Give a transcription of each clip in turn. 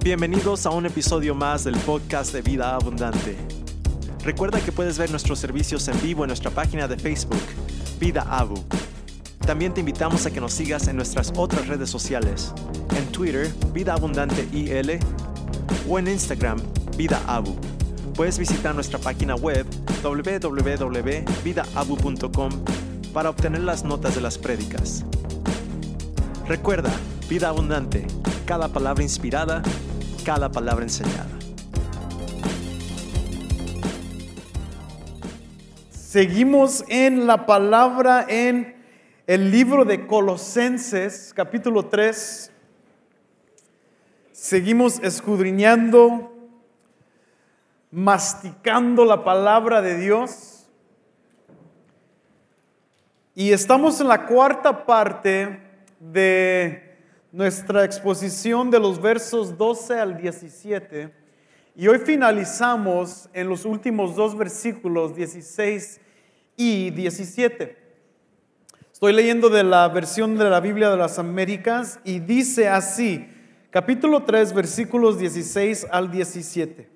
Bienvenidos a un episodio más del podcast de Vida Abundante. Recuerda que puedes ver nuestros servicios en vivo en nuestra página de Facebook, Vida Abu. También te invitamos a que nos sigas en nuestras otras redes sociales, en Twitter, Vida Abundante IL, o en Instagram, Vida Abu. Puedes visitar nuestra página web www.vidaabu.com para obtener las notas de las prédicas. Recuerda, vida abundante, cada palabra inspirada, cada palabra enseñada. Seguimos en la palabra en el libro de Colosenses, capítulo 3. Seguimos escudriñando, masticando la palabra de Dios. Y estamos en la cuarta parte de nuestra exposición de los versos 12 al 17. Y hoy finalizamos en los últimos dos versículos 16 y 17. Estoy leyendo de la versión de la Biblia de las Américas y dice así, capítulo 3, versículos 16 al 17.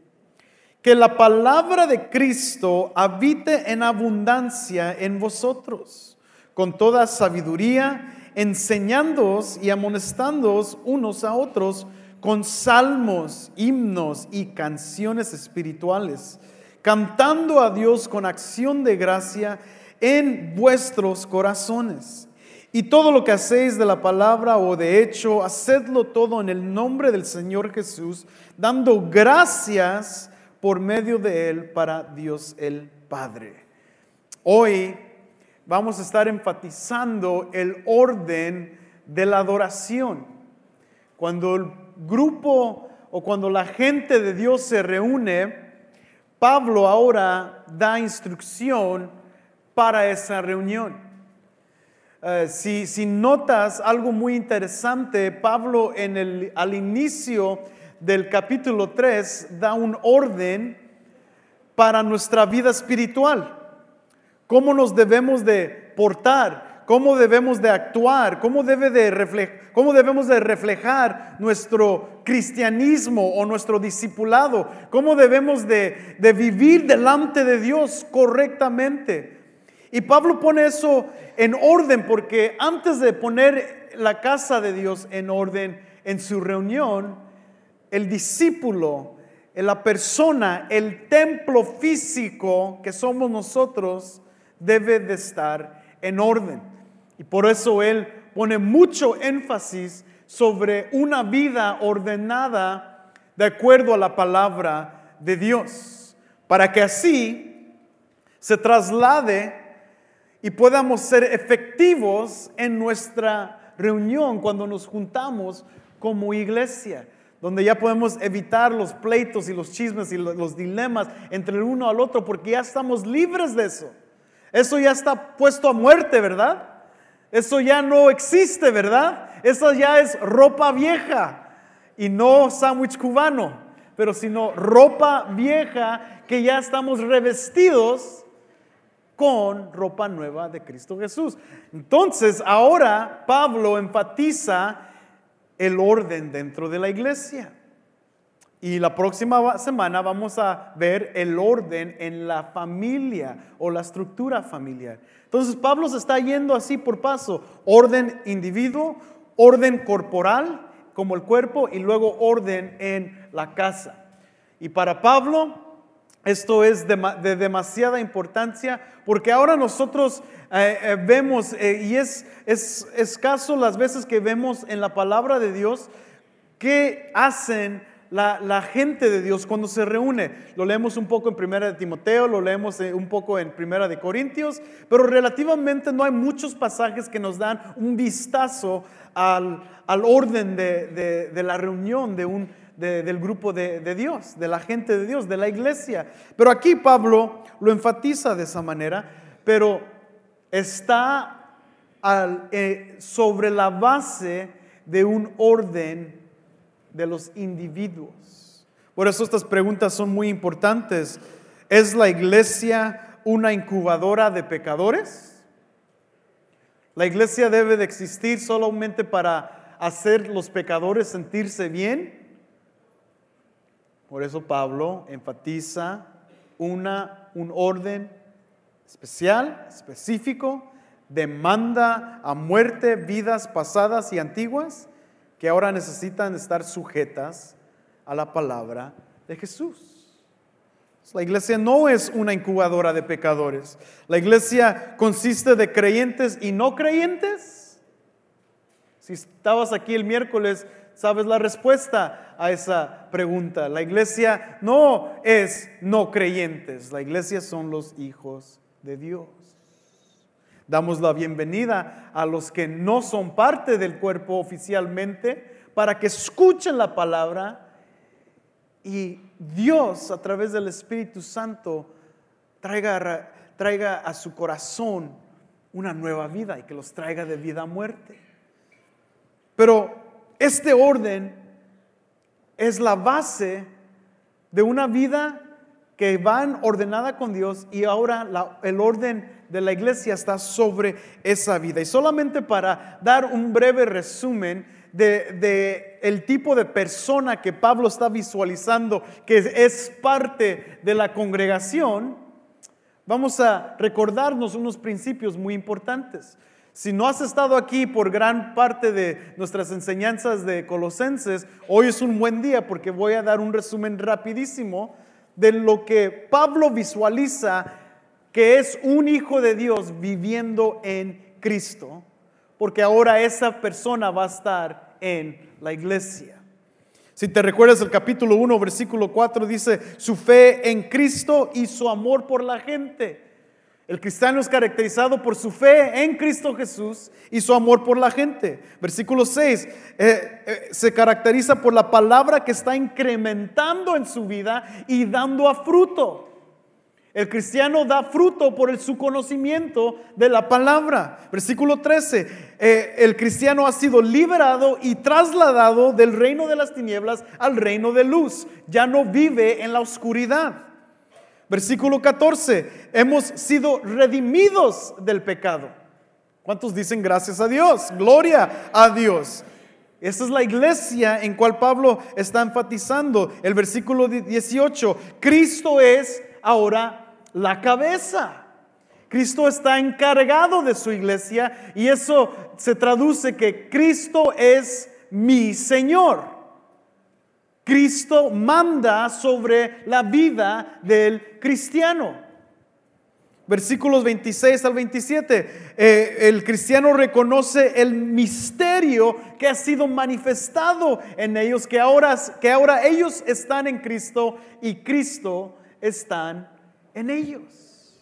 Que la palabra de Cristo habite en abundancia en vosotros, con toda sabiduría enseñándoos y amonestándoos unos a otros con salmos, himnos y canciones espirituales, cantando a Dios con acción de gracia en vuestros corazones. Y todo lo que hacéis de la palabra o de hecho, hacedlo todo en el nombre del Señor Jesús, dando gracias por medio de Él para Dios el Padre. Hoy vamos a estar enfatizando el orden de la adoración. Cuando el grupo o cuando la gente de Dios se reúne, Pablo ahora da instrucción para esa reunión. Eh, si, notas algo muy interesante, Pablo en el, al inicio del capítulo 3 da un orden para nuestra vida espiritual cómo nos debemos de portar, cómo debemos de actuar, cómo, debe de cómo debemos de reflejar nuestro cristianismo o nuestro discipulado, cómo debemos de, vivir delante de Dios correctamente. Y Pablo pone eso en orden porque antes de poner la casa de Dios en orden en su reunión, el discípulo, la persona, el templo físico que somos nosotros, debe de estar en orden. Y por eso él pone mucho énfasis sobre una vida ordenada de acuerdo a la palabra de Dios, para que así se traslade y podamos ser efectivos en nuestra reunión cuando nos juntamos como iglesia, donde ya podemos evitar los pleitos y los chismes y los dilemas entre el uno al otro, porque ya estamos libres de eso. Eso ya está puesto a muerte, ¿verdad? Eso ya no existe, ¿verdad? Eso ya es ropa vieja y no sándwich cubano, pero sino ropa vieja que ya estamos revestidos con ropa nueva de Cristo Jesús. Entonces, ahora Pablo enfatiza el orden dentro de la iglesia. Y la próxima semana vamos a ver el orden en la familia o la estructura familiar. Entonces Pablo se está yendo así por paso. Orden individuo, orden corporal como el cuerpo y luego orden en la casa. Y para Pablo esto es de, demasiada importancia porque ahora nosotros eh, eh, vemos, eh, y es, es escaso las veces que vemos en la palabra de Dios, que hacen la, gente de Dios cuando se reúne. Lo leemos un poco en Primera de Timoteo, lo leemos eh, un poco en Primera de Corintios, pero relativamente no hay muchos pasajes que nos dan un vistazo al, orden de, la reunión de un, del grupo de, Dios, de la gente de Dios, de la iglesia. Pero aquí Pablo lo enfatiza de esa manera, pero está eh, sobre la base de un orden de los individuos. Por eso estas preguntas son muy importantes. ¿Es la iglesia una incubadora de pecadores? ¿La iglesia debe de existir solamente para hacer los pecadores sentirse bien? Por eso Pablo enfatiza una, un orden especial, específico, demanda a muerte vidas pasadas y antiguas que ahora necesitan estar sujetas a la palabra de Jesús. La iglesia no es una incubadora de pecadores. La iglesia consiste de creyentes y no creyentes. Si estabas aquí el miércoles, sabes la respuesta a esa pregunta. La iglesia no es no creyentes. La iglesia son los hijos de Dios. Damos la bienvenida a los que no son parte del cuerpo oficialmente para que escuchen la palabra y Dios a través del Espíritu Santo traiga, traiga a su corazón una nueva vida y que los traiga de vida a muerte. Pero este orden es la base de una vida que va ordenada con Dios y ahora el orden de la iglesia está sobre esa vida. Y solamente para dar un breve resumen, de, el tipo de persona que Pablo está visualizando, que es parte de la congregación, vamos a recordarnos unos principios muy importantes. Si no has estado aquí por gran parte de nuestras enseñanzas de Colosenses, hoy es un buen día porque voy a dar un resumen rapidísimo de lo que Pablo visualiza que es un hijo de Dios viviendo en Cristo porque ahora esa persona va a estar en la iglesia. Si te recuerdas el capítulo 1, versículo 4 dice, su fe en Cristo y su amor por la gente. El cristiano es caracterizado por su fe en Cristo Jesús y su amor por la gente. Versículo 6, eh, eh, se caracteriza por la palabra que está incrementando en su vida y dando a fruto. El cristiano da fruto por el, su conocimiento de la palabra. Versículo 13. Eh, el cristiano ha sido liberado y trasladado del reino de las tinieblas al reino de luz. Ya no vive en la oscuridad. Versículo 14. Hemos sido redimidos del pecado. ¿Cuántos dicen gracias a Dios? Gloria a Dios. Esta es la iglesia en cual Pablo está enfatizando. El versículo 18. Cristo es ahora la cabeza. Cristo está encargado de su iglesia y eso se traduce que Cristo es mi Señor. Cristo manda sobre la vida del cristiano. Versículos 26 al 27. Eh, el cristiano reconoce el misterio que ha sido manifestado en ellos, que ahora, que ahora ellos están en Cristo y Cristo está en ellos.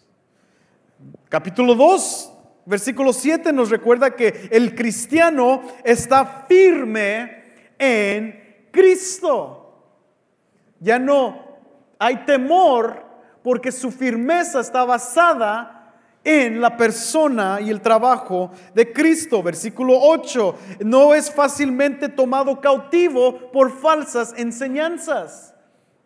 Capítulo 2, versículo 7 nos recuerda que el cristiano está firme en Cristo. Ya no hay temor porque su firmeza está basada en la persona y el trabajo de Cristo. Versículo 8, no es fácilmente tomado cautivo por falsas enseñanzas.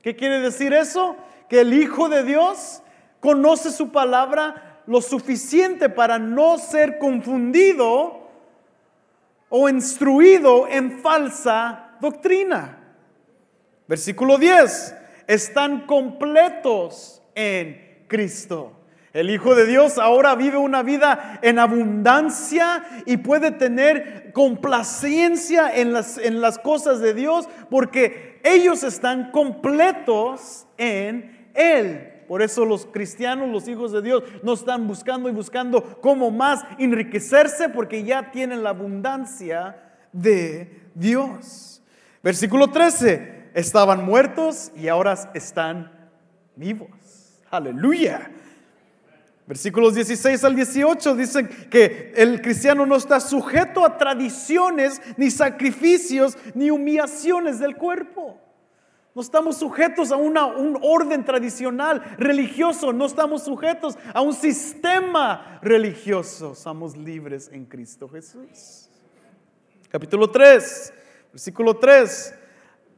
¿Qué quiere decir eso? El Hijo de Dios conoce su palabra lo suficiente para no ser confundido o instruido en falsa doctrina. Versículo 10, están completos en Cristo. El Hijo de Dios ahora vive una vida en abundancia y puede tener complacencia en las, en las cosas de Dios porque ellos están completos en él. Por eso los cristianos, los hijos de Dios, no están buscando y buscando cómo más enriquecerse porque ya tienen la abundancia de Dios. Versículo 13, estaban muertos y ahora están vivos. Aleluya. Versículos 16 al 18 dicen que el cristiano no está sujeto a tradiciones, ni sacrificios, ni humillaciones del cuerpo. No estamos sujetos a una, un orden tradicional religioso, no estamos sujetos a un sistema religioso, somos libres en Cristo Jesús. Capítulo 3, versículo 3,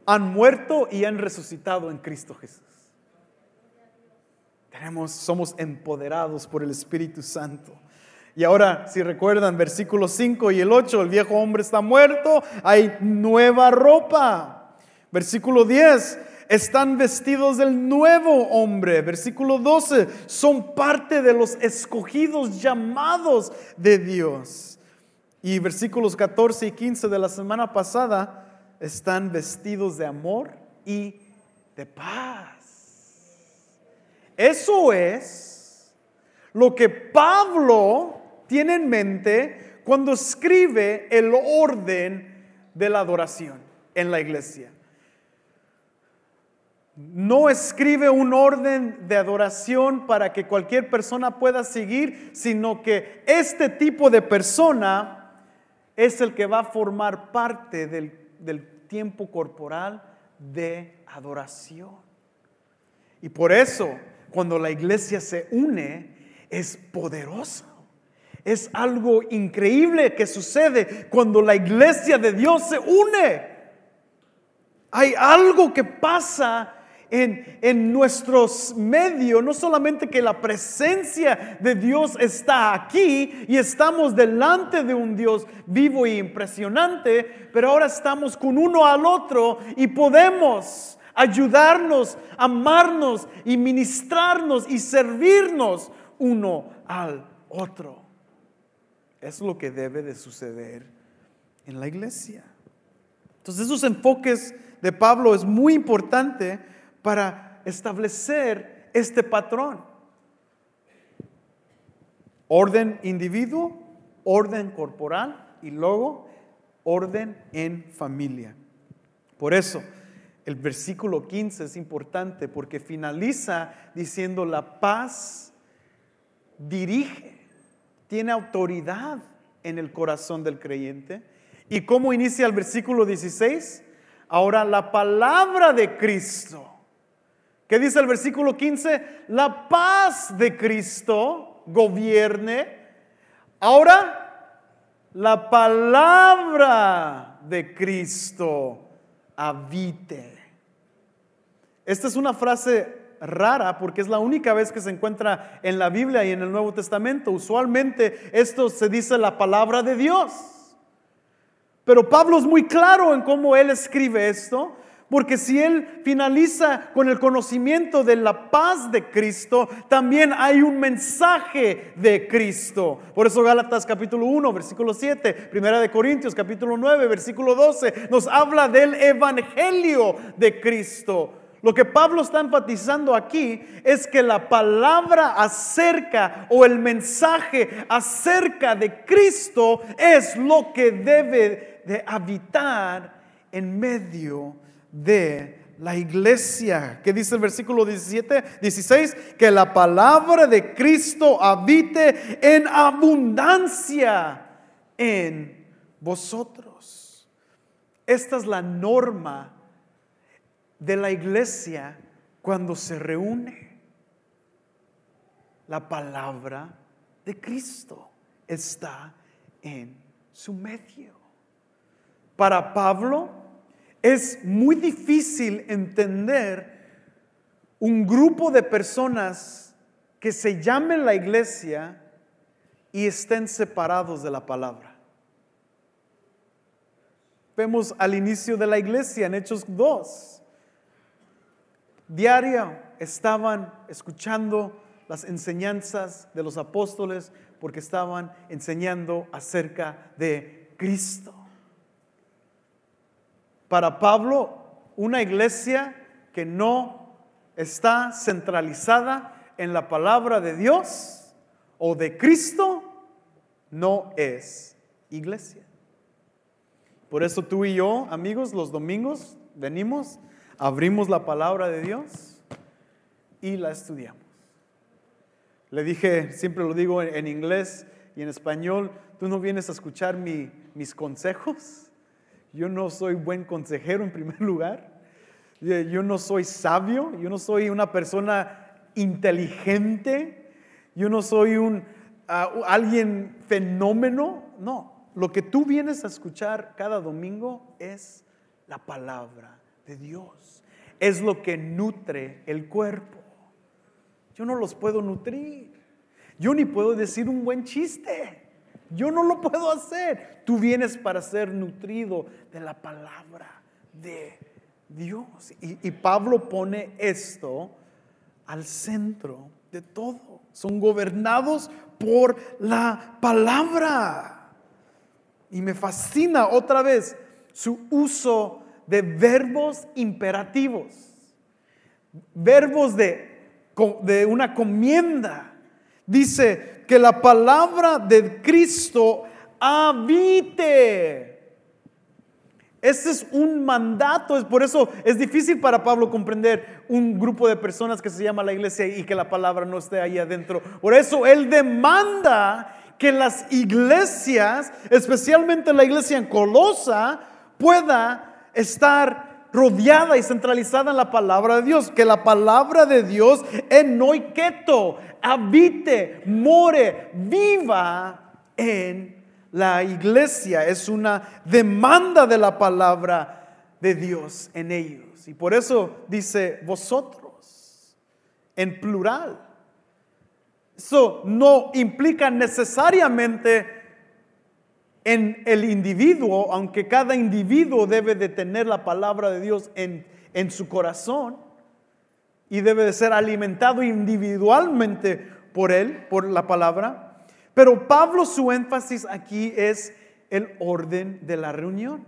han muerto y han resucitado en Cristo Jesús. Tenemos, somos empoderados por el Espíritu Santo. Y ahora, si recuerdan, versículo 5 y el 8, el viejo hombre está muerto, hay nueva ropa. Versículo 10, están vestidos del nuevo hombre. Versículo 12, son parte de los escogidos llamados de Dios. Y versículos 14 y 15 de la semana pasada están vestidos de amor y de paz. Eso es lo que Pablo tiene en mente cuando escribe el orden de la adoración en la iglesia. No escribe un orden de adoración para que cualquier persona pueda seguir, sino que este tipo de persona es el que va a formar parte del, tiempo corporal de adoración. Y por eso, cuando la iglesia se une, es poderoso. Es algo increíble que sucede cuando la iglesia de Dios se une. Hay algo que pasa en, en, nuestros medios, no solamente que la presencia de Dios está aquí y estamos delante de un Dios vivo e impresionante, pero ahora estamos con uno al otro y podemos ayudarnos, amarnos y ministrarnos y servirnos uno al otro. Es lo que debe de suceder en la iglesia. Entonces esos enfoques de Pablo es muy importante para establecer este patrón. Orden individuo, orden corporal y luego orden en familia. Por eso, el versículo 15 es importante porque finaliza diciendo la paz dirige, tiene autoridad en el corazón del creyente. ¿Y cómo inicia el versículo 16? Ahora la palabra de Cristo ¿Qué dice el versículo 15? La paz de Cristo gobierne. Ahora, la palabra de Cristo habite. Esta es una frase rara porque es la única vez que se encuentra en la Biblia y en el Nuevo Testamento. Usualmente esto se dice la palabra de Dios. Pero Pablo es muy claro en cómo él escribe esto. Porque si Él finaliza con el conocimiento de la paz de Cristo, también hay un mensaje de Cristo. Por eso Gálatas capítulo 1, versículo 7, Primera de Corintios capítulo 9, versículo 12, nos habla del Evangelio de Cristo. Lo que Pablo está enfatizando aquí es que la palabra acerca o el mensaje acerca de Cristo es lo que debe de habitar en medio de la iglesia. que dice el versículo 17, 16? Que la palabra de Cristo habite en abundancia en vosotros. Esta es la norma de la iglesia cuando se reúne. La palabra de Cristo está en su medio. Para Pablo, es muy difícil entender un grupo de personas que se llamen la iglesia y estén separados de la palabra. Vemos al inicio de la iglesia en Hechos 2. Diario estaban escuchando las enseñanzas de los apóstoles porque estaban enseñando acerca de Cristo. Para Pablo, una iglesia que no está centralizada en la palabra de Dios o de Cristo no es iglesia. Por eso tú y yo, amigos, los domingos venimos, abrimos la palabra de Dios y la estudiamos. Le dije, siempre lo digo en, inglés y en español, tú no vienes a escuchar mis consejos, yo no soy buen consejero en primer lugar. Yo no soy sabio. Yo no soy una persona inteligente. Yo no soy un, ah, alguien fenómeno. No, lo que tú vienes a escuchar cada domingo es la palabra de Dios. Es lo que nutre el cuerpo. Yo no los puedo nutrir. Yo ni puedo decir un buen chiste. Yo no lo puedo hacer. Tú vienes para ser nutrido de la palabra de Dios. Y, Pablo pone esto al centro de todo. Son gobernados por la palabra. Y me fascina otra vez su uso de verbos imperativos, verbos de, de una comienda. Dice que la palabra de Cristo habite. Este es un mandato, es por eso es difícil para Pablo comprender un grupo de personas que se llama la iglesia y que la palabra no esté ahí adentro. Por eso él demanda que las iglesias, especialmente la iglesia en Colosa, pueda estar rodeada y centralizada en la palabra de Dios, que la palabra de Dios en noiketo habite, more, viva en la iglesia. Es una demanda de la palabra de Dios en ellos. Y por eso dice vosotros, en plural. Eso no implica necesariamente en el individuo, aunque cada individuo debe de tener la palabra de Dios en, en su corazón y debe de ser alimentado individualmente por él, por la palabra. Pero Pablo su énfasis aquí es el orden de la reunión,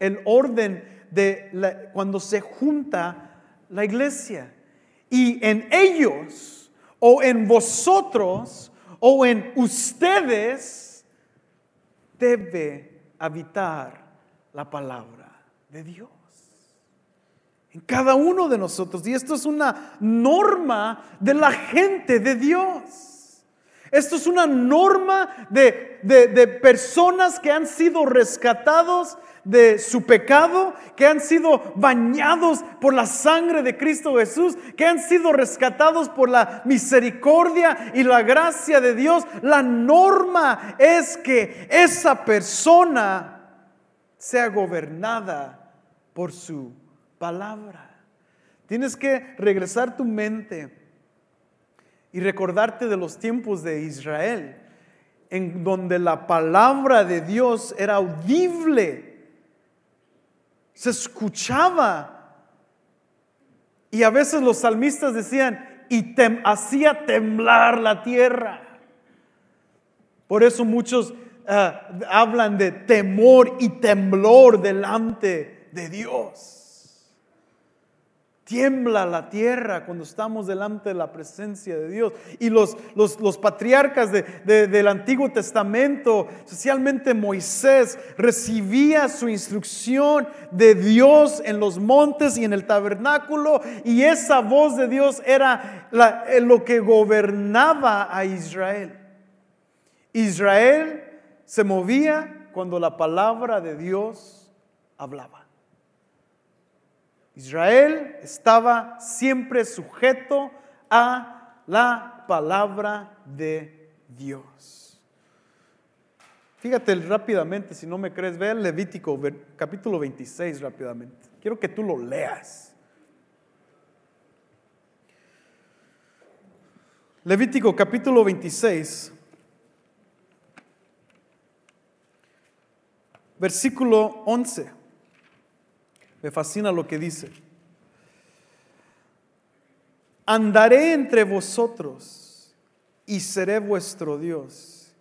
el orden de cuando se junta la iglesia. Y en ellos o en vosotros o en ustedes debe habitar la palabra de Dios. En cada uno de nosotros. Y esto es una norma de la gente de Dios. Esto es una norma de, de personas que han sido rescatados de su pecado, que han sido bañados por la sangre de Cristo Jesús, que han sido rescatados por la misericordia y la gracia de Dios. La norma es que esa persona sea gobernada por su palabra. Tienes que regresar tu mente y recordarte de los tiempos de Israel, en donde la palabra de Dios era audible se escuchaba. Y a veces los salmistas decían, y hacía temblar la tierra. Por eso muchos eh, hablan de temor y temblor delante de Dios. Tiembla la tierra cuando estamos delante de la presencia de Dios. Y los, los, patriarcas del Antiguo Testamento, especialmente Moisés, recibía su instrucción de Dios en los montes y en el tabernáculo. Y esa voz de Dios era eh, lo que gobernaba a Israel. Israel se movía cuando la palabra de Dios hablaba. Israel estaba siempre sujeto a la palabra de Dios. Fíjate rápidamente, si no me crees, ve el Levítico capítulo 26 rápidamente. Quiero que tú lo leas. Levítico capítulo 26, versículo 11. Me fascina lo que dice. Andaré entre vosotros y seré vuestro Dios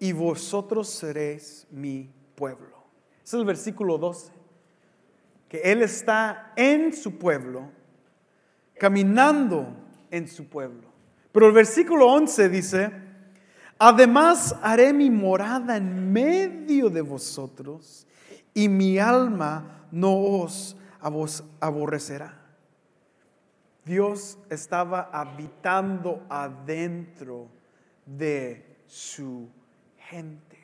y vosotros seréis mi pueblo. Es el versículo 12. Que Él está en su pueblo, caminando en su pueblo. Pero el versículo 11 dice, además haré mi morada en medio de vosotros y mi alma no os aborrecerá. Dios estaba habitando adentro de su gente.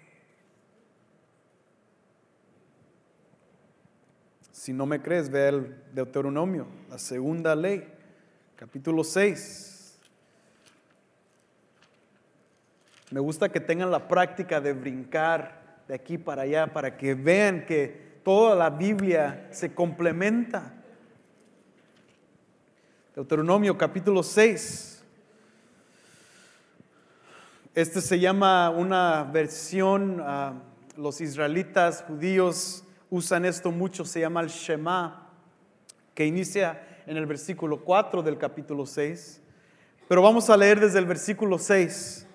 Si no me crees, ve el Deuteronomio, la segunda ley, capítulo 6. Me gusta que tengan la práctica de brincar de aquí para allá para que vean que toda la Biblia se complementa. Deuteronomio capítulo 6. Este se llama una versión, ah, los israelitas judíos usan esto mucho, se llama el Shema. que inicia en el versículo 4 del capítulo 6, pero vamos a leer desde el versículo 6.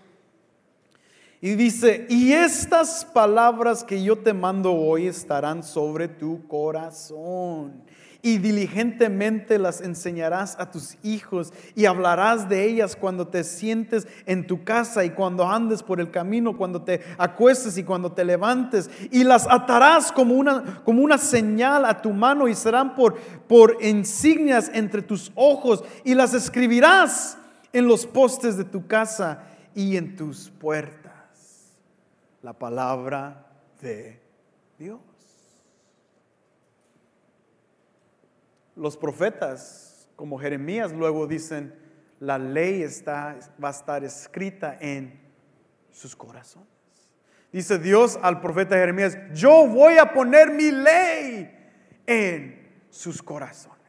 Y dice, y estas palabras que yo te mando hoy estarán sobre tu corazón y diligentemente las enseñarás a tus hijos y hablarás de ellas cuando te sientes en tu casa y cuando andes por el camino, cuando te acuestes y cuando te levantes y las atarás como una, como una señal a tu mano y serán por, por insignias entre tus ojos y las escribirás en los postes de tu casa y en tus puertas. La palabra de Dios. Los profetas, como Jeremías, luego dicen, la ley está, va a estar escrita en sus corazones. Dice Dios al profeta Jeremías, yo voy a poner mi ley en sus corazones.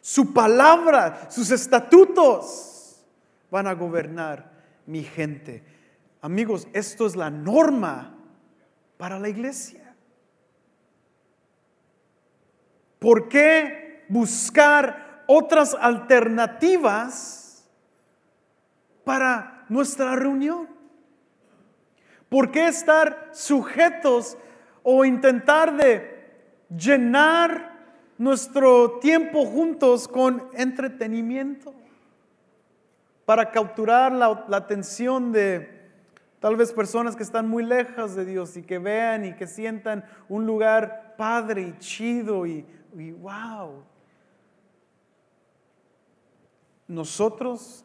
Su palabra, sus estatutos van a gobernar mi gente. Amigos, esto es la norma para la iglesia. ¿Por qué buscar otras alternativas para nuestra reunión? ¿Por qué estar sujetos o intentar de llenar nuestro tiempo juntos con entretenimiento? Para capturar la, atención de tal vez personas que están muy lejos de Dios y que vean y que sientan un lugar padre y chido y, y wow, nosotros,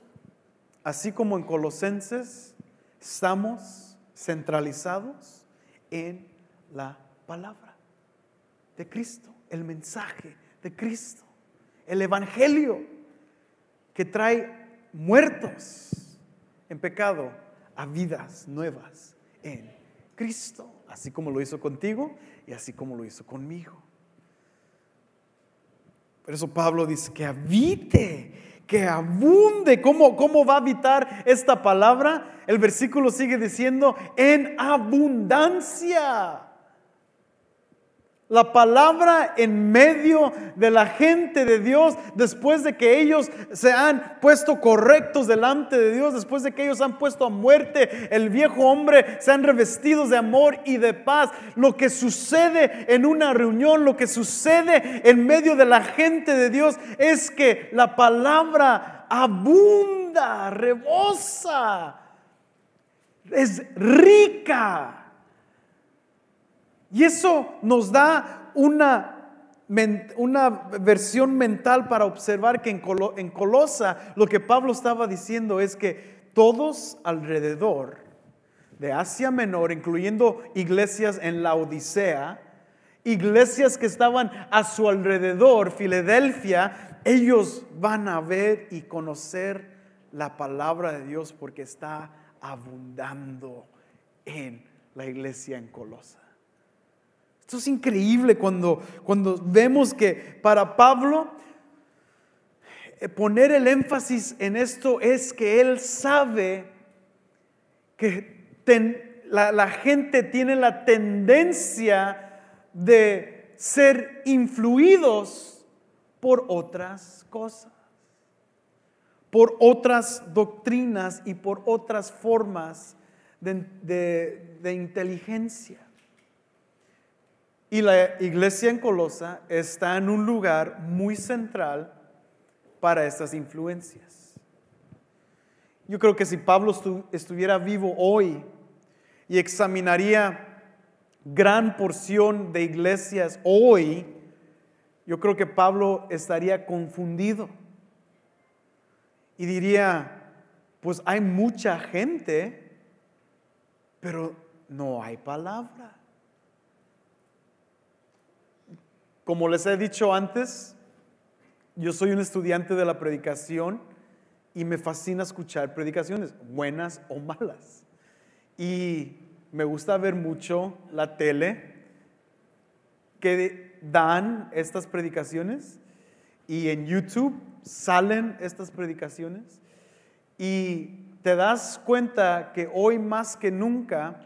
así como en Colosenses, estamos centralizados en la palabra de Cristo, el mensaje de Cristo, el Evangelio que trae muertos en pecado a vidas nuevas en Cristo, así como lo hizo contigo y así como lo hizo conmigo. Por eso Pablo dice que habite que abunde. ¿Cómo, ¿Cómo va a habitar esta palabra? El versículo sigue diciendo, en abundancia. La palabra en medio de la gente de Dios, después de que ellos se han puesto correctos delante de Dios, después de que ellos han puesto a muerte el viejo hombre, se han revestido de amor y de paz. Lo que sucede en una reunión, lo que sucede en medio de la gente de Dios es que la palabra abunda, rebosa, es rica y eso nos da una, una versión mental para observar que en, en Colosa lo que Pablo estaba diciendo es que todos alrededor de Asia Menor, incluyendo iglesias en la Odisea, iglesias que estaban a su alrededor, Filadelfia, ellos van a ver y conocer la palabra de Dios porque está abundando en la iglesia en Colosa. Esto es increíble cuando, cuando vemos que para Pablo eh, poner el énfasis en esto es que él sabe que la, gente tiene la tendencia de ser influidos por otras cosas, por otras doctrinas y por otras formas de, de inteligencia. Y la iglesia en Colosa está en un lugar muy central para estas influencias. Yo creo que si Pablo estuviera vivo hoy y examinaría gran porción de iglesias hoy, yo creo que Pablo estaría confundido y diría, pues hay mucha gente, pero no hay palabra. Como les he dicho antes, yo soy un estudiante de la predicación y me fascina escuchar predicaciones, buenas o malas. Y me gusta ver mucho la tele que dan estas predicaciones y en YouTube salen estas predicaciones y te das cuenta que hoy más que nunca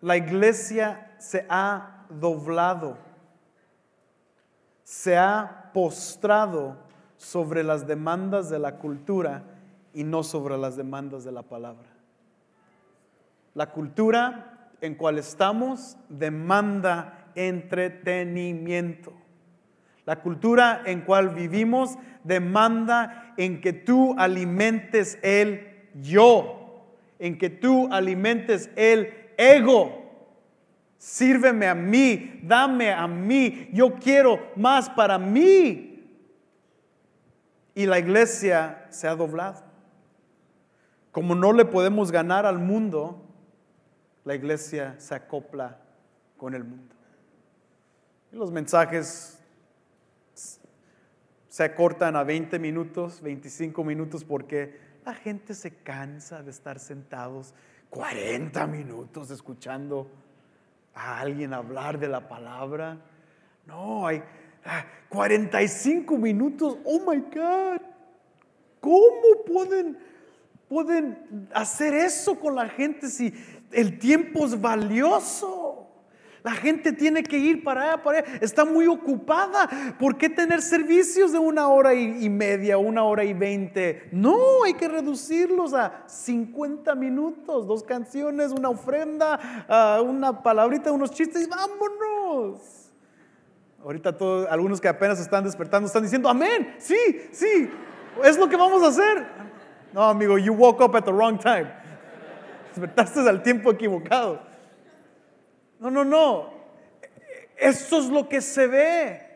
la iglesia se ha doblado se ha postrado sobre las demandas de la cultura y no sobre las demandas de la palabra. La cultura en cual estamos demanda entretenimiento. La cultura en cual vivimos demanda en que tú alimentes el yo, en que tú alimentes el ego. Sírveme a mí, dame a mí, yo quiero más para mí. Y la iglesia se ha doblado. Como no le podemos ganar al mundo, la iglesia se acopla con el mundo. Los mensajes se cortan a 20 minutos, 25 minutos, porque la gente se cansa de estar sentados 40 minutos escuchando a alguien hablar de la palabra. No, hay 45 ah, minutos. Oh my God. ¿Cómo pueden, pueden hacer eso con la gente si el tiempo es valioso? La gente tiene que ir para allá, para allá. Está muy ocupada. ¿Por qué tener servicios de una hora y, media, una hora y veinte? No, hay que reducirlos a 50 minutos, dos canciones, una ofrenda, ah, una palabrita, unos chistes. Vámonos. Ahorita todos, algunos que apenas están despertando están diciendo, amén, sí, sí, es lo que vamos a hacer. No, amigo, you woke up at the wrong time. Despertaste al tiempo equivocado. No, no, no. Eso es lo que se ve.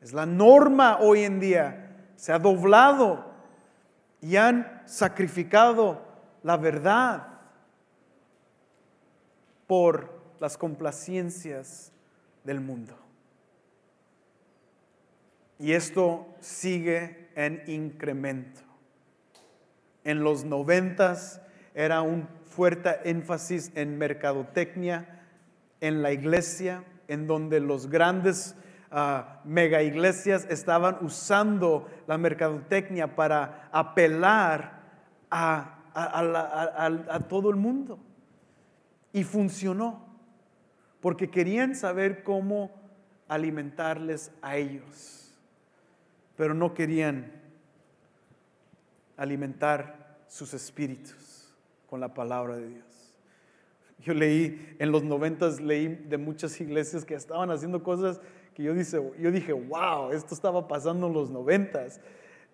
Es la norma hoy en día. Se ha doblado y han sacrificado la verdad por las complacencias del mundo. Y esto sigue en incremento. En los noventas era un fuerte énfasis en mercadotecnia, en la iglesia, en donde los grandes ah, mega iglesias estaban usando la mercadotecnia para apelar a, a todo el mundo. Y funcionó, porque querían saber cómo alimentarles a ellos, pero no querían alimentar sus espíritus con la palabra de Dios. Yo leí en los noventas, leí de muchas iglesias que estaban haciendo cosas que yo, dice, yo dije, wow, esto estaba pasando en los noventas.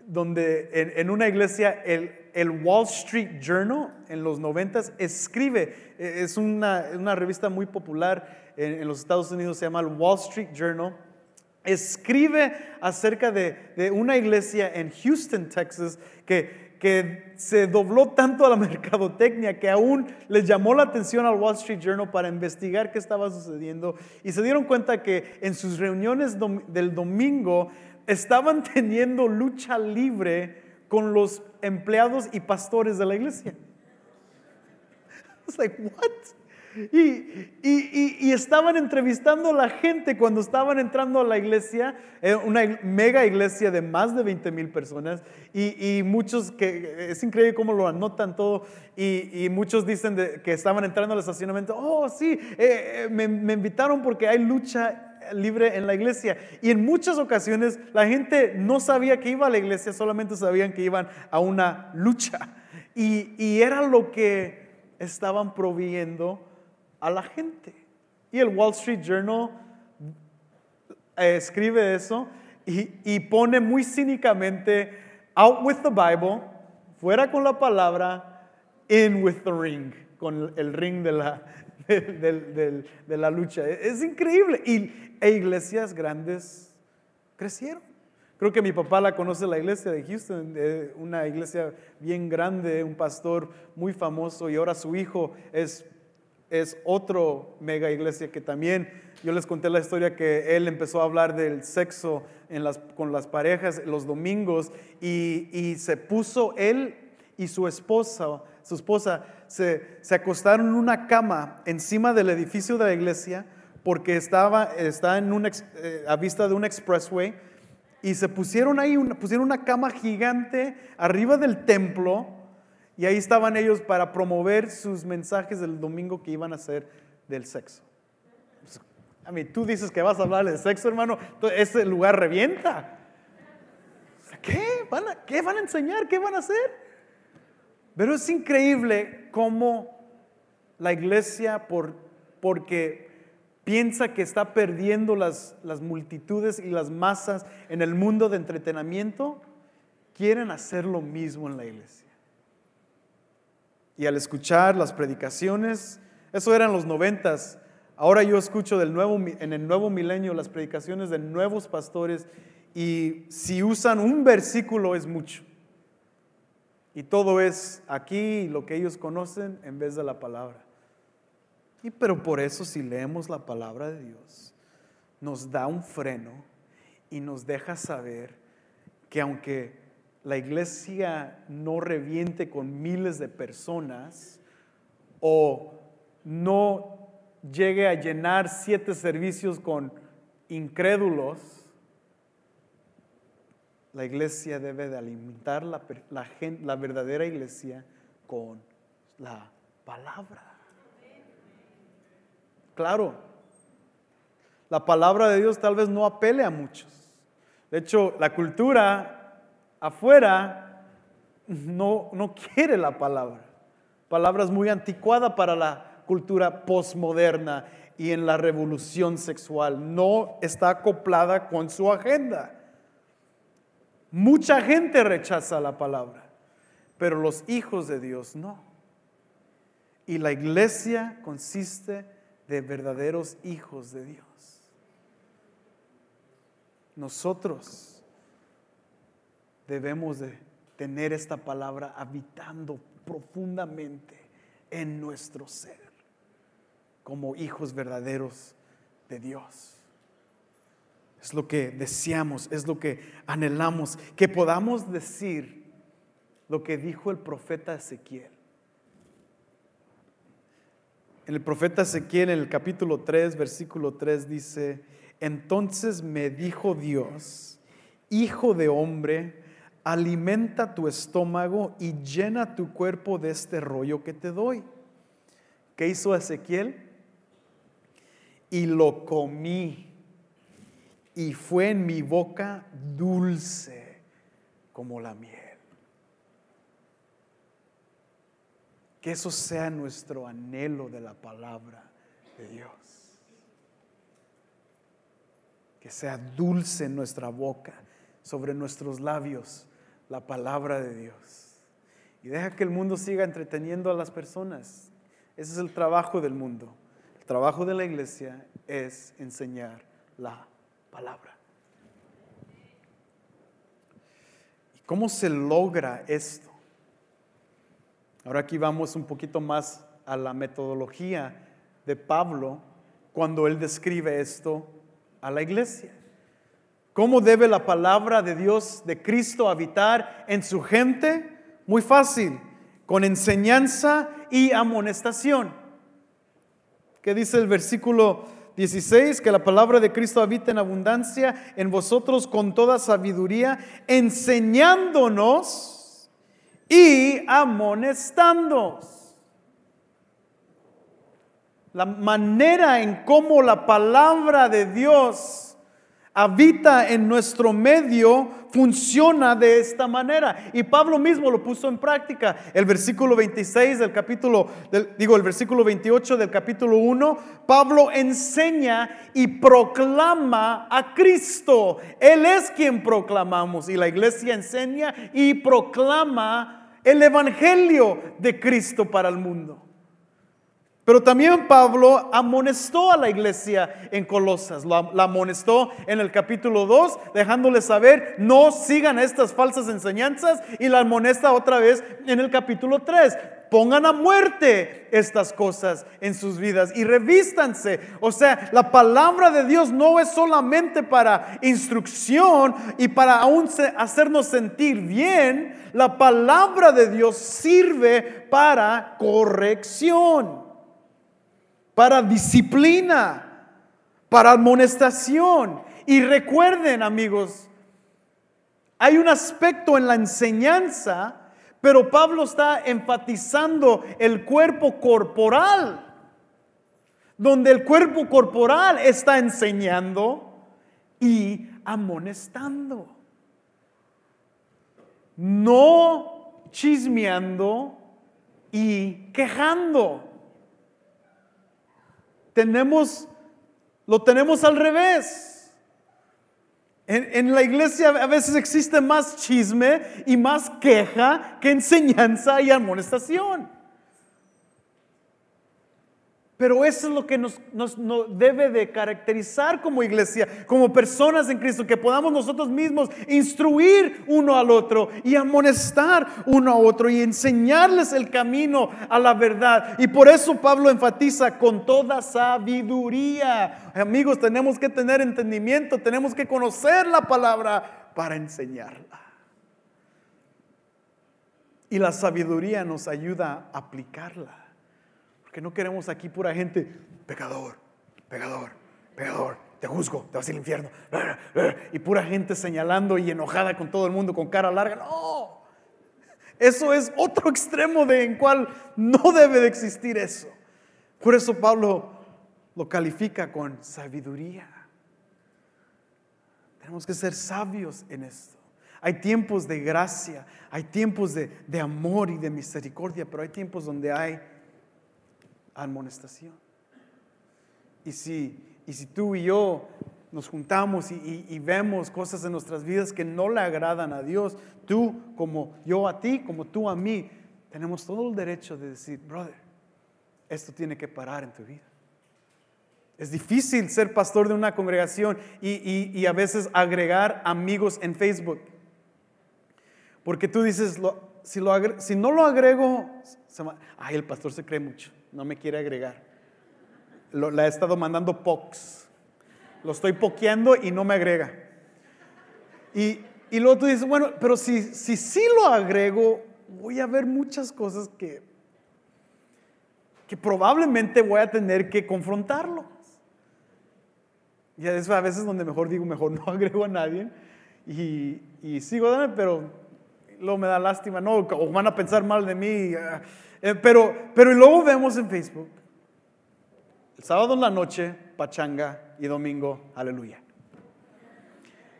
Donde en, una iglesia el, el, Wall Street Journal en los noventas escribe, e, es una, una revista muy popular en, en, los Estados Unidos, se llama el Wall Street Journal, escribe acerca de, de una iglesia en Houston, Texas, que que se dobló tanto a la mercadotecnia que aún les llamó la atención al Wall Street Journal para investigar qué estaba sucediendo y se dieron cuenta que en sus reuniones del domingo estaban teniendo lucha libre con los empleados y pastores de la iglesia. I like, what? Y, estaban entrevistando a la gente cuando estaban entrando a la iglesia, una mega iglesia de más de 20 mil personas, y, muchos que es increíble cómo lo anotan todo, y, muchos dicen que estaban entrando al estacionamiento, oh sí, eh, eh, me, me invitaron porque hay lucha libre en la iglesia. Y en muchas ocasiones la gente no sabía que iba a la iglesia, solamente sabían que iban a una lucha. Y, y era lo que estaban proveyendo a la gente. Y el Wall Street Journal eh, escribe eso y, pone muy cínicamente, out with the Bible, fuera con la palabra, in with the ring, con el ring de la, de, la lucha. Es increíble. Y e iglesias grandes crecieron. Creo que mi papá la conoce la iglesia de Houston, una iglesia bien grande, un pastor muy famoso y ahora su hijo es es otro mega iglesia que también yo les conté la historia que él empezó a hablar del sexo con las parejas los domingos y, se puso él y su esposa, su esposa se, acostaron en una cama encima del edificio de la iglesia porque estaba está en una, eh, a vista de un expressway y se pusieron ahí, pusieron una cama gigante arriba del templo y ahí estaban ellos para promover sus mensajes del domingo que iban a ser del sexo. A mí, tú dices que vas a hablar de sexo, hermano, ese lugar revienta. ¿Qué? ¿Van a, ¿Qué van a enseñar? ¿Qué van a hacer? Pero es increíble cómo la iglesia, por, porque piensa que está perdiendo las multitudes y las masas en el mundo de entretenimiento, quieren hacer lo mismo en la iglesia. Y al escuchar las predicaciones, eso eran los noventas, ahora yo escucho en el nuevo milenio las predicaciones de nuevos pastores y si usan un versículo es mucho. Y todo es aquí lo que ellos conocen en vez de la palabra. Y pero por eso si leemos la palabra de Dios, nos da un freno y nos deja saber que aunque la iglesia no reviente con miles de personas o no llegue a llenar siete servicios con incrédulos, la iglesia debe de alimentar la, la verdadera iglesia con la palabra. Claro, la palabra de Dios tal vez no apele a muchos. De hecho, la cultura afuera no, no quiere la palabra. Palabra es muy anticuada para la cultura postmoderna y en la revolución sexual. No está acoplada con su agenda. Mucha gente rechaza la palabra, pero los hijos de Dios no. Y la iglesia consiste de verdaderos hijos de Dios. Nosotros debemos de tener esta palabra habitando profundamente en nuestro ser como hijos verdaderos de Dios. Es lo que deseamos, es lo que anhelamos, que podamos decir lo que dijo el profeta Ezequiel. En el profeta Ezequiel, en el capítulo 3, versículo 3, dice, entonces me dijo Dios, hijo de hombre, alimenta tu estómago y llena tu cuerpo de este rollo que te doy. ¿Qué hizo Ezequiel? Y lo comí y fue en mi boca dulce como la miel. Que eso sea nuestro anhelo de la palabra de Dios. Que sea dulce en nuestra boca, sobre nuestros labios, la palabra de Dios. Y deja que el mundo siga entreteniendo a las personas. Ese es el trabajo del mundo. El trabajo de la iglesia es enseñar la palabra. ¿Y cómo se logra esto? Ahora aquí vamos un poquito más a la metodología de Pablo cuando él describe esto a la iglesia. ¿Cómo debe la palabra de Dios, de Cristo, habitar en su gente? Muy fácil, con enseñanza y amonestación. ¿Qué dice el versículo 16, que la palabra de Cristo habita en abundancia en vosotros con toda sabiduría, enseñándonos y amonestándonos. La manera en cómo la palabra de Dios habita en nuestro medio funciona de esta manera. Y Pablo mismo lo puso en práctica. El versículo 26 del capítulo, digo, el versículo 28 del capítulo 1, Pablo enseña y proclama a Cristo. Él es quien proclamamos y la iglesia enseña y proclama el evangelio de Cristo para el mundo. Pero también Pablo amonestó a la iglesia en Colosas, la, amonestó en el capítulo 2, dejándole saber, no sigan estas falsas enseñanzas, y la amonesta otra vez en el capítulo 3. Pongan a muerte estas cosas en sus vidas y revístanse. O sea, la palabra de Dios no es solamente para instrucción y para aún hacernos sentir bien. La palabra de Dios sirve para corrección para disciplina, para amonestación. Y recuerden, amigos, hay un aspecto en la enseñanza, pero Pablo está enfatizando el cuerpo corporal. donde el cuerpo corporal está enseñando y amonestando. No chismeando y quejando. Tenemos, lo tenemos al revés. En, en, la iglesia a veces existe más chisme y más queja que enseñanza y amonestación. Pero eso es lo que nos, debe de caracterizar como iglesia, como personas en Cristo, que podamos nosotros mismos instruir uno al otro y amonestar uno a otro y enseñarles el camino a la verdad. Y por eso Pablo enfatiza con toda sabiduría. Amigos, tenemos que tener entendimiento, tenemos que conocer la palabra para enseñarla. Y la sabiduría nos ayuda a aplicarla. Que no queremos aquí pura gente, pecador, pecador, pecador, te juzgo, te vas al infierno. Y pura gente señalando y enojada con todo el mundo con cara larga. No, eso es otro extremo de en cual no debe de existir eso. Por eso Pablo lo califica con sabiduría. Tenemos que ser sabios en esto. Hay tiempos de gracia, hay tiempos de amor y de misericordia, pero hay tiempos donde hay amonestación. Y si, y si tú y yo nos juntamos y, vemos cosas en nuestras vidas que no le agradan a Dios, tú como yo a ti, como tú a mí, tenemos todo el derecho de decir, brother, esto tiene que parar en tu vida. Es difícil ser pastor de una congregación y, a veces agregar amigos en Facebook. Porque tú dices, si, lo, si no lo agrego, ay, el pastor se cree mucho no me quiere agregar. Lo, la he estado mandando pox. Lo estoy pokeando y no me agrega. Y, y luego tú dices, bueno, pero si, si sí lo agrego, voy a ver muchas cosas que, que probablemente voy a tener que confrontarlo. Y es a veces donde mejor digo, mejor no agrego a nadie y, y sigo pero luego me da lástima, no, o van a pensar mal de mí. Eh, pero, pero luego vemos en Facebook, el sábado en la noche, pachanga y domingo, aleluya.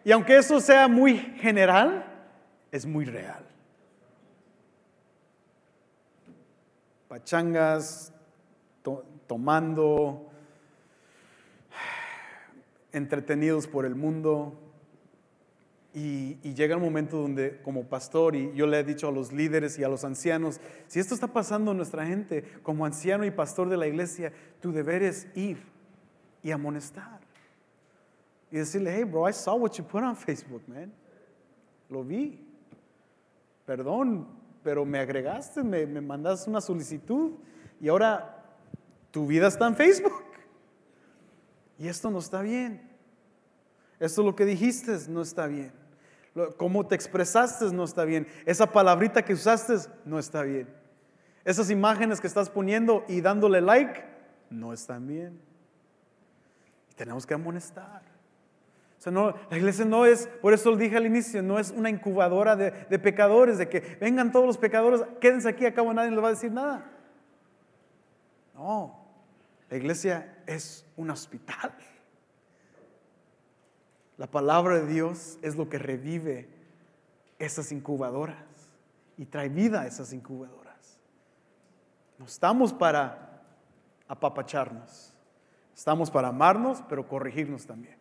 Y aunque eso sea muy general, es muy real. Pachangas, tomando, entretenidos por el mundo, y, llega el momento donde como pastor, y yo le he dicho a los líderes y a los ancianos, si esto está pasando en nuestra gente, como anciano y pastor de la iglesia, tu deber es ir y amonestar. Y decirle, hey bro, I saw what you put on Facebook, man. Lo vi. Perdón, pero me agregaste, me, me mandaste una solicitud y ahora tu vida está en Facebook. Y esto no está bien. Esto lo que dijiste no está bien. Cómo te expresaste no está bien. Esa palabrita que usaste no está bien. Esas imágenes que estás poniendo y dándole like no están bien. tenemos que amonestar. O sea, no, la iglesia no es, por eso lo dije al inicio, no es una incubadora de, pecadores, de que vengan todos los pecadores, quédense aquí, acabo nadie les va a decir nada. No, la iglesia es un hospital. La palabra de Dios es lo que revive esas incubadoras y trae vida a esas incubadoras. No estamos para apapacharnos, estamos para amarnos, pero corregirnos también.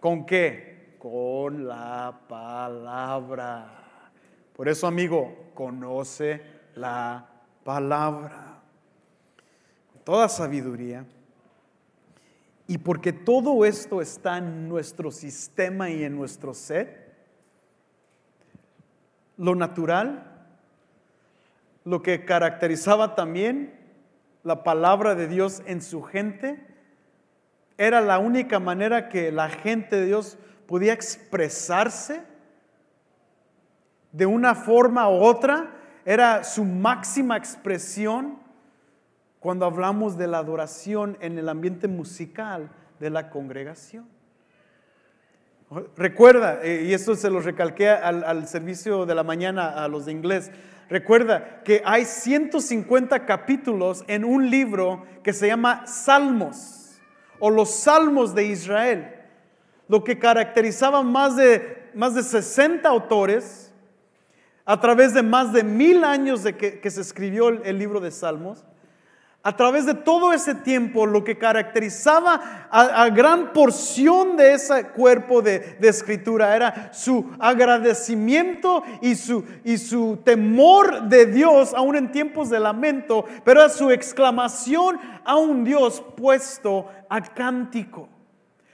¿Con qué? Con la palabra. Por eso, amigo, conoce la palabra. Con toda sabiduría y porque todo esto está en nuestro sistema y en nuestro ser, lo natural, lo que caracterizaba también la palabra de Dios en su gente, era la única manera que la gente de Dios podía expresarse de una forma u otra, era su máxima expresión cuando hablamos de la adoración en el ambiente musical de la congregación. Recuerda, eh, y esto se lo recalqué al, servicio de la mañana a los de inglés, Recuerda que hay 150 capítulos en un libro que se llama Salmos o los Salmos de Israel, lo que caracterizaba más de, más de 60 autores a través de más de mil años de que, se escribió el libro de Salmos a través de todo ese tiempo, lo que caracterizaba a, gran porción de ese cuerpo de, escritura era su agradecimiento y su, y su temor de Dios, aún en tiempos de lamento, pero era su exclamación a un Dios puesto a cántico.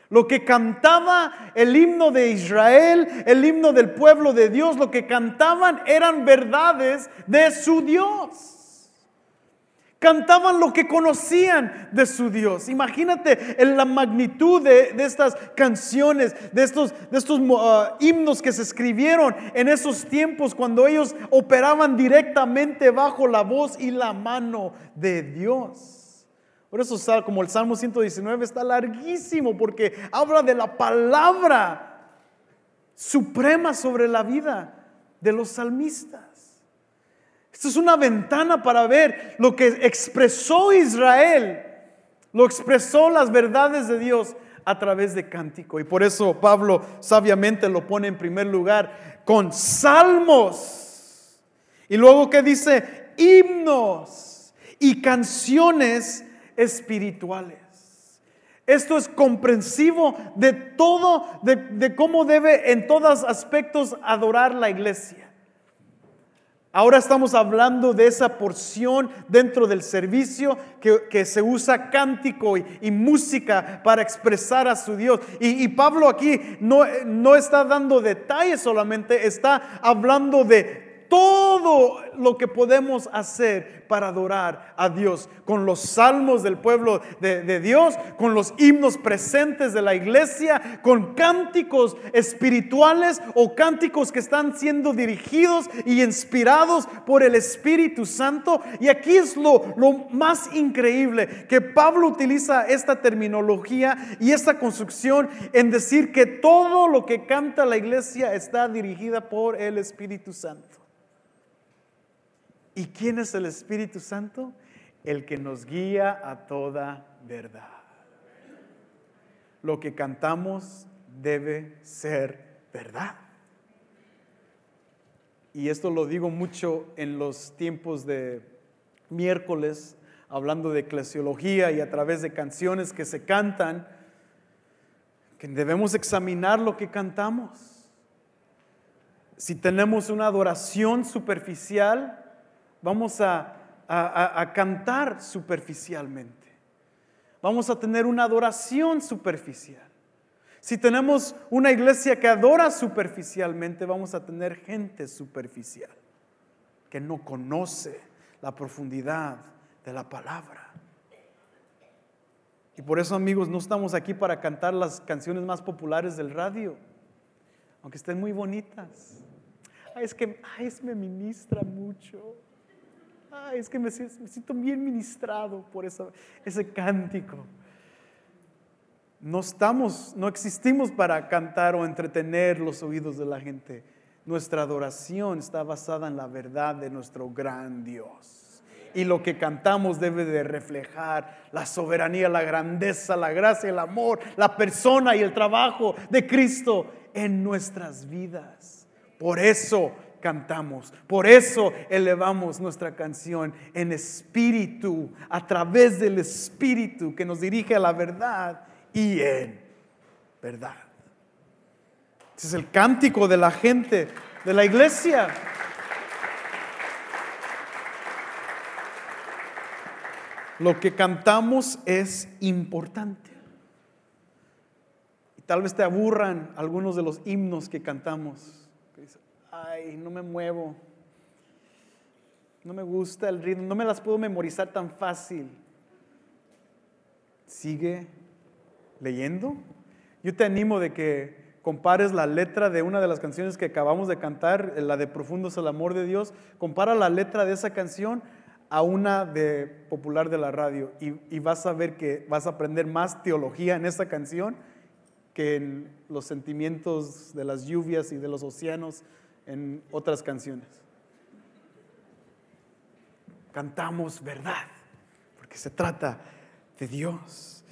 Lo que cantaba el himno de Israel, el himno del pueblo de Dios, lo que cantaban eran verdades de su Dios. Cantaban lo que conocían de su Dios. Imagínate en la magnitud de, estas canciones, de estos, de estos uh, himnos que se escribieron en esos tiempos cuando ellos operaban directamente bajo la voz y la mano de Dios. Por eso, como el Salmo 119 está larguísimo, porque habla de la palabra suprema sobre la vida de los salmistas. Esto es una ventana para ver lo que expresó Israel, lo expresó las verdades de Dios a través de cántico. Y por eso Pablo sabiamente lo pone en primer lugar con salmos. Y luego que dice himnos y canciones espirituales. Esto es comprensivo de todo, de, de cómo debe en todos aspectos adorar la iglesia. Ahora estamos hablando de esa porción dentro del servicio que, se usa cántico y, música para expresar a su Dios. Y, y Pablo aquí no, no está dando detalles solamente, está hablando de todo lo que podemos hacer para adorar a Dios, con los salmos del pueblo de, Dios, con los himnos presentes de la iglesia, con cánticos espirituales o cánticos que están siendo dirigidos y inspirados por el Espíritu Santo. Y aquí es lo, lo más increíble, que Pablo utiliza esta terminología y esta construcción en decir que todo lo que canta la iglesia está dirigida por el Espíritu Santo. ¿Y quién es el Espíritu Santo? El que nos guía a toda verdad. Lo que cantamos debe ser verdad. Y esto lo digo mucho en los tiempos de miércoles, hablando de eclesiología y a través de canciones que se cantan, que debemos examinar lo que cantamos. Si tenemos una adoración superficial, vamos a, cantar superficialmente. Vamos a tener una adoración superficial. Si tenemos una iglesia que adora superficialmente, vamos a tener gente superficial que no conoce la profundidad de la palabra. Y por eso, amigos, no estamos aquí para cantar las canciones más populares del radio, aunque estén muy bonitas. Es que ay, es me ministra mucho es que me, siento bien ministrado por ese cántico. No estamos, no existimos para cantar o entretener los oídos de la gente. Nuestra adoración está basada en la verdad de nuestro gran Dios. Y lo que cantamos debe de reflejar la soberanía, la grandeza, la gracia, el amor, la persona y el trabajo de Cristo en nuestras vidas. Por eso cantamos. Por eso elevamos nuestra canción en espíritu, a través del espíritu que nos dirige a la verdad y en verdad. Ese es el cántico de la gente, de la iglesia. Lo que cantamos es importante. Y tal vez te aburran algunos de los himnos que cantamos ay, no me muevo, no me gusta el ritmo, no me las puedo memorizar tan fácil. Sigue leyendo. Yo te animo de que compares la letra de una de las canciones que acabamos de cantar, la de Profundo es el amor de Dios, compara la letra de esa canción a una de popular de la radio y, y, vas a ver que vas a aprender más teología en esa canción que en los sentimientos de las lluvias y de los océanos en otras canciones. cantamos verdad, porque se trata de Dios.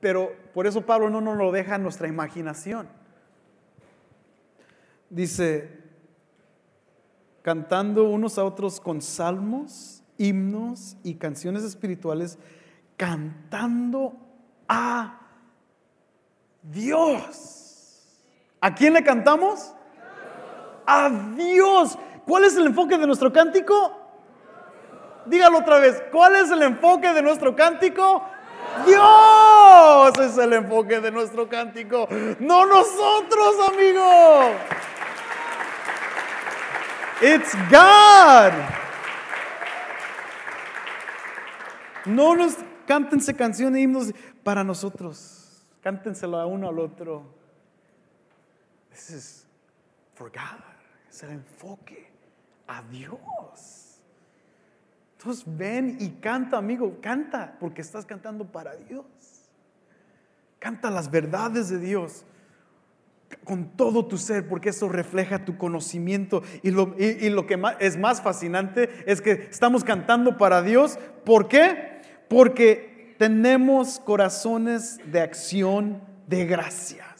Pero por eso Pablo no nos lo deja a nuestra imaginación. Dice, cantando unos a otros con salmos, himnos y canciones espirituales, cantando a Dios. ¿A quién le cantamos? A Dios. ¿Cuál es el enfoque de nuestro cántico? Dígalo otra vez. ¿Cuál es el enfoque de nuestro cántico? Dios es el enfoque de nuestro cántico, no nosotros, amigo. It's God. No nos cántense canciones himnos para nosotros. Cántenselo a uno al otro. This is for God. Es el enfoque a Dios. Entonces ven y canta, amigo. Canta porque estás cantando para Dios. Canta las verdades de Dios con todo tu ser, porque eso refleja tu conocimiento. Y lo, y, lo que es más fascinante es que estamos cantando para Dios. ¿Por qué? Porque tenemos corazones de acción de gracias.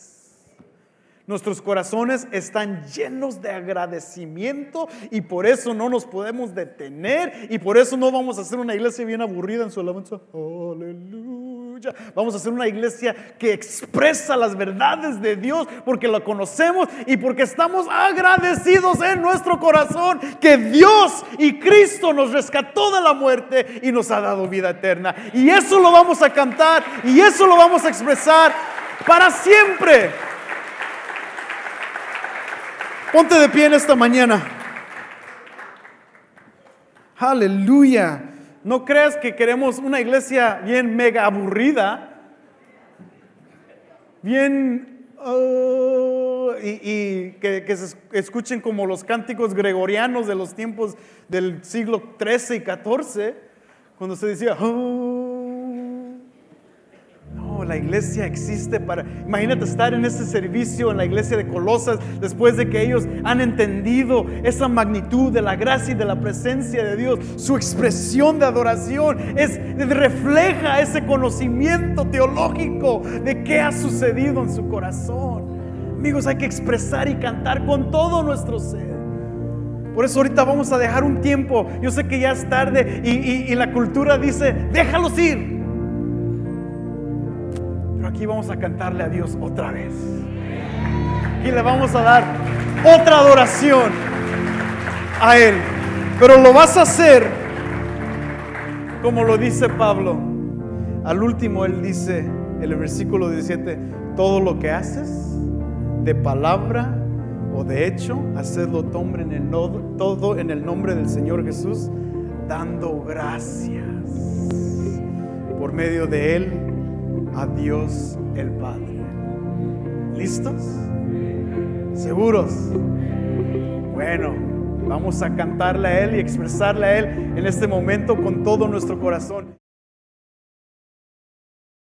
Nuestros corazones están llenos de agradecimiento y por eso no nos podemos detener y por eso no vamos a hacer una iglesia bien aburrida en su alabanza. Aleluya. Vamos a hacer una iglesia que expresa las verdades de Dios porque la conocemos y porque estamos agradecidos en nuestro corazón que Dios y Cristo nos rescató de la muerte y nos ha dado vida eterna. Y eso lo vamos a cantar y eso lo vamos a expresar para siempre. Ponte de pie en esta mañana. Aleluya. No creas que queremos una iglesia bien mega aburrida, bien uh, y, que, se escuchen como los cánticos gregorianos de los tiempos del siglo XIII y XIV, cuando se decía, oh, la iglesia existe para... Imagínate estar en ese servicio en la iglesia de Colosas después de que ellos han entendido esa magnitud de la gracia y de la presencia de Dios. Su expresión de adoración es, refleja ese conocimiento teológico de qué ha sucedido en su corazón. Amigos, hay que expresar y cantar con todo nuestro ser. Por eso ahorita vamos a dejar un tiempo. Yo sé que ya es tarde y, y la cultura dice, déjalos ir aquí vamos a cantarle a Dios otra vez. Y le vamos a dar otra adoración a Él. Pero lo vas a hacer como lo dice Pablo. Al último Él dice, en el versículo 17, todo lo que haces, de palabra o de hecho, hacedlo en el, todo en el nombre del Señor Jesús, dando gracias por medio de Él a Dios el Padre. ¿Listos? ¿Seguros? Bueno, vamos a cantarle a Él y expresarle a Él en este momento con todo nuestro corazón.